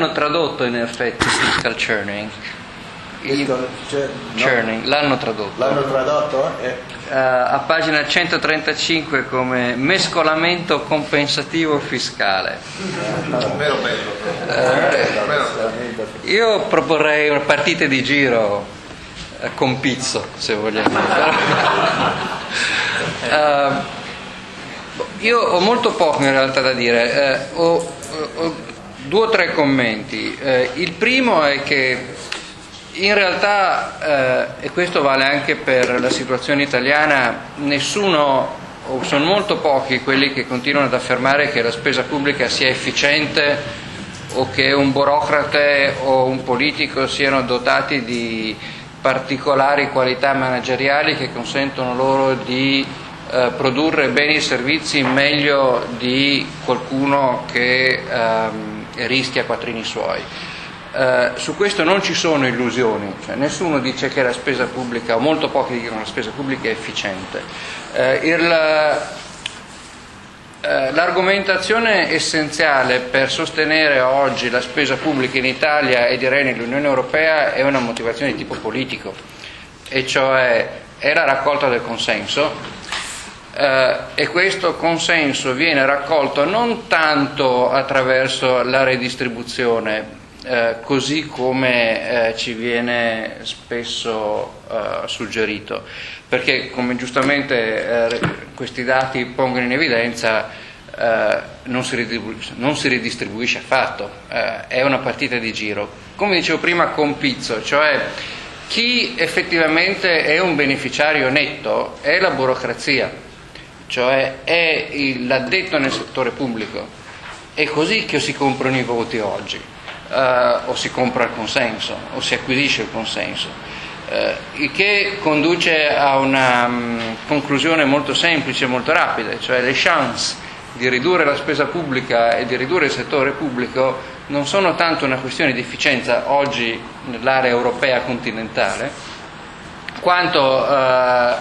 Hanno tradotto in effetti fiscal churning. Churning, no. l'hanno tradotto. L'hanno tradotto? Eh. Uh, a pagina 135 come mescolamento compensativo fiscale. Vero bello. Uh, io proporrei una partita di giro uh, con pizzo, se vogliamo. io ho molto poco in realtà da dire. Ho, ho, Due o tre commenti. Eh, il primo è che in realtà, eh, e questo vale anche per la situazione italiana, nessuno o sono molto pochi quelli che continuano ad affermare che la spesa pubblica sia efficiente o che un burocrate o un politico siano dotati di particolari qualità manageriali che consentono loro di eh, produrre beni e servizi meglio di qualcuno che ehm, rischia quattrini suoi. Eh, su questo non ci sono illusioni, cioè, nessuno dice che la spesa pubblica, o molto pochi dicono che la spesa pubblica è efficiente. Eh, il, eh, l'argomentazione essenziale per sostenere oggi la spesa pubblica in Italia e direi nell'Unione Europea è una motivazione di tipo politico, e cioè è la raccolta del consenso eh, e questo consenso viene raccolto non tanto attraverso la redistribuzione, eh, così come eh, ci viene spesso eh, suggerito, perché come giustamente eh, questi dati pongono in evidenza eh, non si, non, si ridistribuisce affatto, è una partita di giro. Come dicevo prima con Pizzo, cioè chi effettivamente è un beneficiario netto è la burocrazia cioè è l'addetto nel settore pubblico. È così che si comprano i voti oggi, eh, o si compra il consenso, o si acquisisce il consenso. Eh, il che conduce a una um, conclusione molto semplice e molto rapida, cioè le chance di ridurre la spesa pubblica e di ridurre il settore pubblico non sono tanto una questione di efficienza oggi nell'area europea continentale, quanto eh,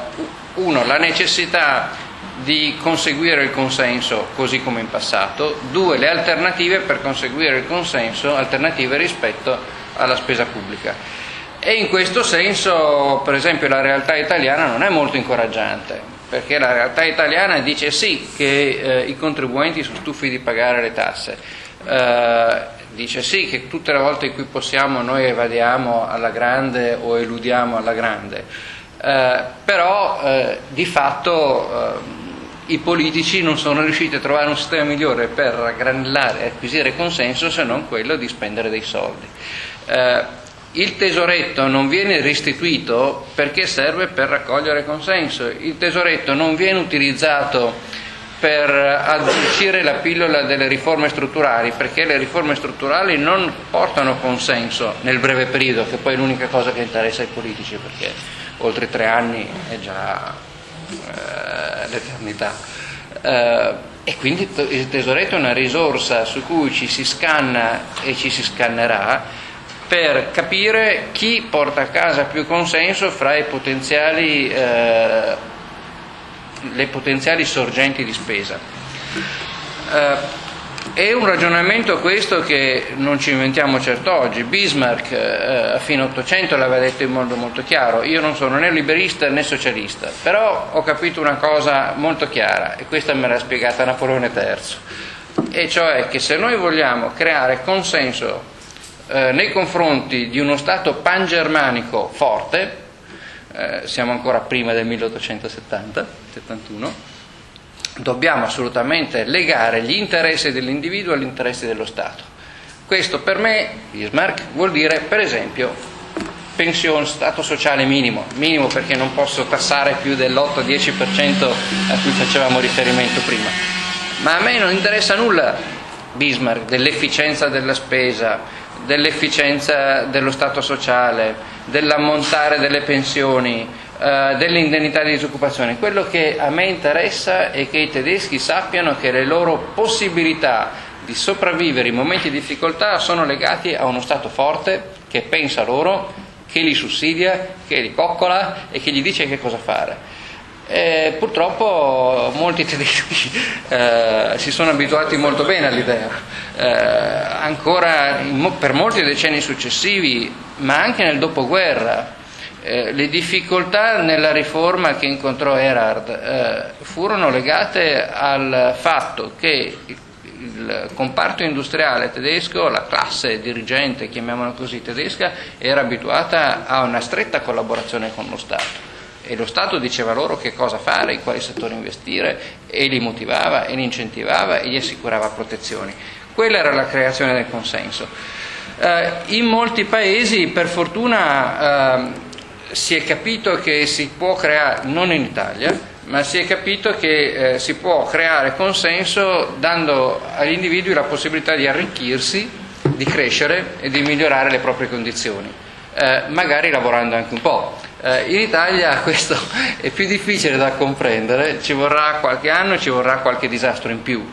uno, la necessità di conseguire il consenso così come in passato, due le alternative per conseguire il consenso, alternative rispetto alla spesa pubblica. E in questo senso, per esempio, la realtà italiana non è molto incoraggiante, perché la realtà italiana dice sì che eh, i contribuenti sono stufi di pagare le tasse, eh, dice sì che tutte le volte in cui possiamo noi evadiamo alla grande o eludiamo alla grande, eh, però eh, di fatto eh, i politici non sono riusciti a trovare un sistema migliore per raggranellare e acquisire consenso se non quello di spendere dei soldi. Eh, il tesoretto non viene restituito perché serve per raccogliere consenso, il tesoretto non viene utilizzato per addolcire la pillola delle riforme strutturali, perché le riforme strutturali non portano consenso nel breve periodo, che poi è l'unica cosa che interessa ai politici, perché oltre tre anni è già eh, l'eternità. Eh, e quindi il tesoretto è una risorsa su cui ci si scanna e ci si scannerà per capire chi porta a casa più consenso fra eh, le potenziali sorgenti di spesa. Eh, è un ragionamento questo che non ci inventiamo certo oggi. Bismarck eh, a fine Ottocento l'aveva detto in modo molto chiaro. Io non sono né liberista né socialista, però ho capito una cosa molto chiara e questa me l'ha spiegata Napoleone III. E cioè che se noi vogliamo creare consenso eh, nei confronti di uno Stato pangermanico forte, eh, siamo ancora prima del 1870, 71, dobbiamo assolutamente legare gli interessi dell'individuo agli interessi dello Stato. Questo per me, Bismarck, vuol dire per esempio pensione, stato sociale minimo, minimo perché non posso tassare più dell'8-10% a cui facevamo riferimento prima. Ma a me non interessa nulla, Bismarck, dell'efficienza della spesa, dell'efficienza dello stato sociale, dell'ammontare delle pensioni, dell'indennità di disoccupazione. Quello che a me interessa è che i tedeschi sappiano che le loro possibilità di sopravvivere in momenti di difficoltà sono legati a uno Stato forte che pensa loro, che li sussidia, che li coccola e che gli dice che cosa fare. E purtroppo molti tedeschi eh, si sono abituati molto bene all'idea. Eh, ancora per molti decenni successivi, ma anche nel dopoguerra, eh, le difficoltà nella riforma che incontrò Erhard eh, furono legate al fatto che il comparto industriale tedesco, la classe dirigente, chiamiamola così, tedesca, era abituata a una stretta collaborazione con lo Stato e lo Stato diceva loro che cosa fare, in quali settori investire e li motivava e li incentivava e gli assicurava protezioni. Quella era la creazione del consenso. Eh, in molti paesi, per fortuna, eh, si è capito che si può creare, non in Italia, ma si è capito che eh, si può creare consenso dando agli individui la possibilità di arricchirsi, di crescere e di migliorare le proprie condizioni, eh, magari lavorando anche un po'. Eh, in Italia questo è più difficile da comprendere, ci vorrà qualche anno, ci vorrà qualche disastro in più.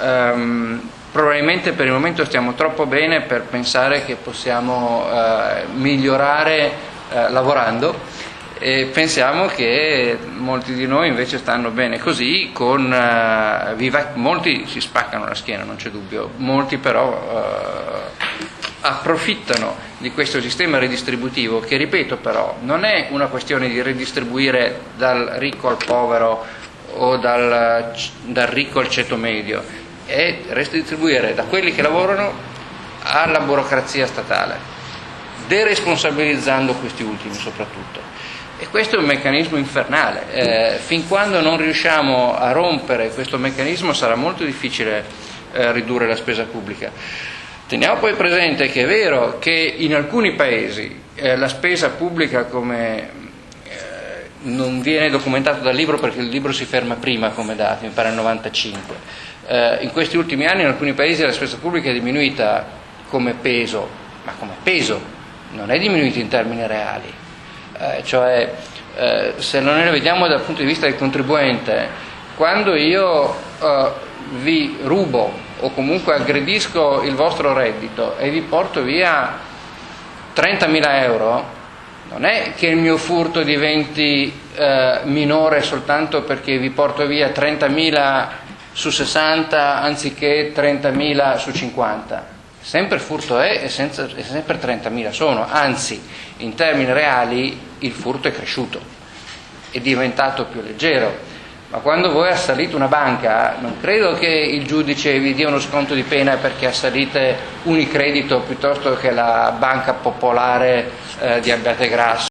Um, probabilmente per il momento stiamo troppo bene per pensare che possiamo uh, migliorare uh, lavorando e pensiamo che molti di noi invece stanno bene così, con, uh, viva, molti si spaccano la schiena, non c'è dubbio, molti però approfittano di questo sistema redistributivo che, ripeto però, non è una questione di redistribuire dal ricco al povero o dal, dal ricco al ceto medio, è redistribuire da quelli che lavorano alla burocrazia statale, deresponsabilizzando questi ultimi soprattutto. E questo è un meccanismo infernale. Eh, fin quando non riusciamo a rompere questo meccanismo sarà molto difficile eh, ridurre la spesa pubblica. Teniamo poi presente che è vero che in alcuni paesi eh, la spesa pubblica come eh, non viene documentato dal libro perché il libro si ferma prima come dati, mi pare nel 95. Eh, in questi ultimi anni in alcuni paesi la spesa pubblica è diminuita come peso, ma come peso, non è diminuita in termini reali. Eh, cioè, eh, se noi la vediamo dal punto di vista del contribuente, quando io eh, vi rubo o comunque aggredisco il vostro reddito e vi porto via 30.000 euro, non è che il mio furto diventi eh, minore soltanto perché vi porto via 30.000 su 60 anziché 30.000 su 50. Sempre furto è e, senza, e sempre 30.000 sono, anzi in termini reali il furto è cresciuto, è diventato più leggero. Ma quando voi assalite una banca non credo che il giudice vi dia uno sconto di pena perché assalite Unicredito piuttosto che la banca popolare eh, di Abbiategrasso